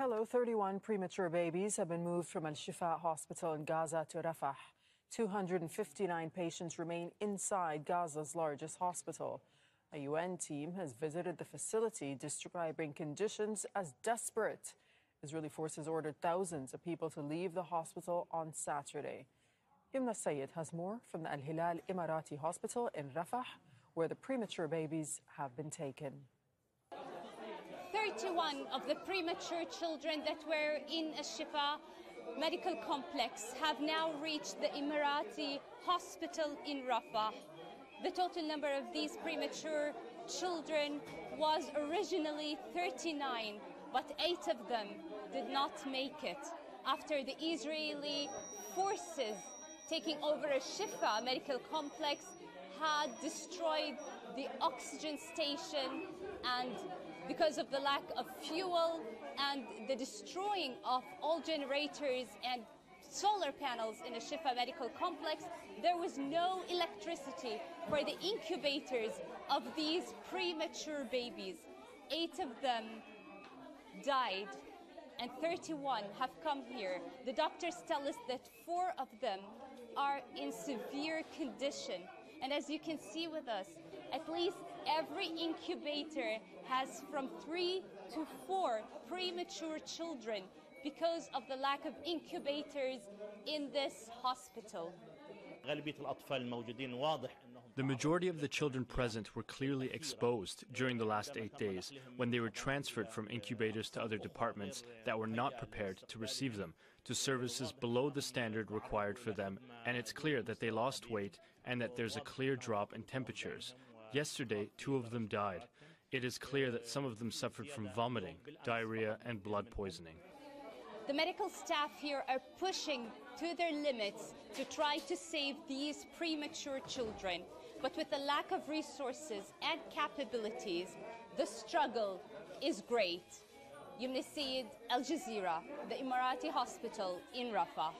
Hello, 31 premature babies have been moved from Al Shifa Hospital in Gaza to Rafah. 259 patients remain inside Gaza's largest hospital. A UN team has visited the facility, describing conditions as desperate. Israeli forces ordered thousands of people to leave the hospital on Saturday. Yumna Sayed has more from the Al Hilal Emirati Hospital in Rafah, where the premature babies have been taken. 31 of the premature children that were in Al Shifa medical complex have now reached the Emirati hospital in Rafah. The total number of these premature children was originally 39, but eight of them did not make it after the Israeli forces taking over Al Shifa medical complex had destroyed the oxygen station and because of the lack of fuel and the destroying of all generators and solar panels in the Shifa Medical Complex, there was no electricity for the incubators of these premature babies. Eight of them died and 31 have come here. The doctors tell us that four of them are in severe condition. And as you can see with us, at least every incubator has from three to four premature children because of the lack of incubators in this hospital. The majority of the children present were clearly exposed during the last eight days when they were transferred from incubators to other departments that were not prepared to receive them, to services below the standard required for them, and it's clear that they lost weight and that there's a clear drop in temperatures. Yesterday, two of them died. It is clear that some of them suffered from vomiting, diarrhea, and blood poisoning. The medical staff here are pushing to their limits to try to save these premature children. But with the lack of resources and capabilities, the struggle is great. Sayed, Al Jazeera, the Emirati hospital in Rafah.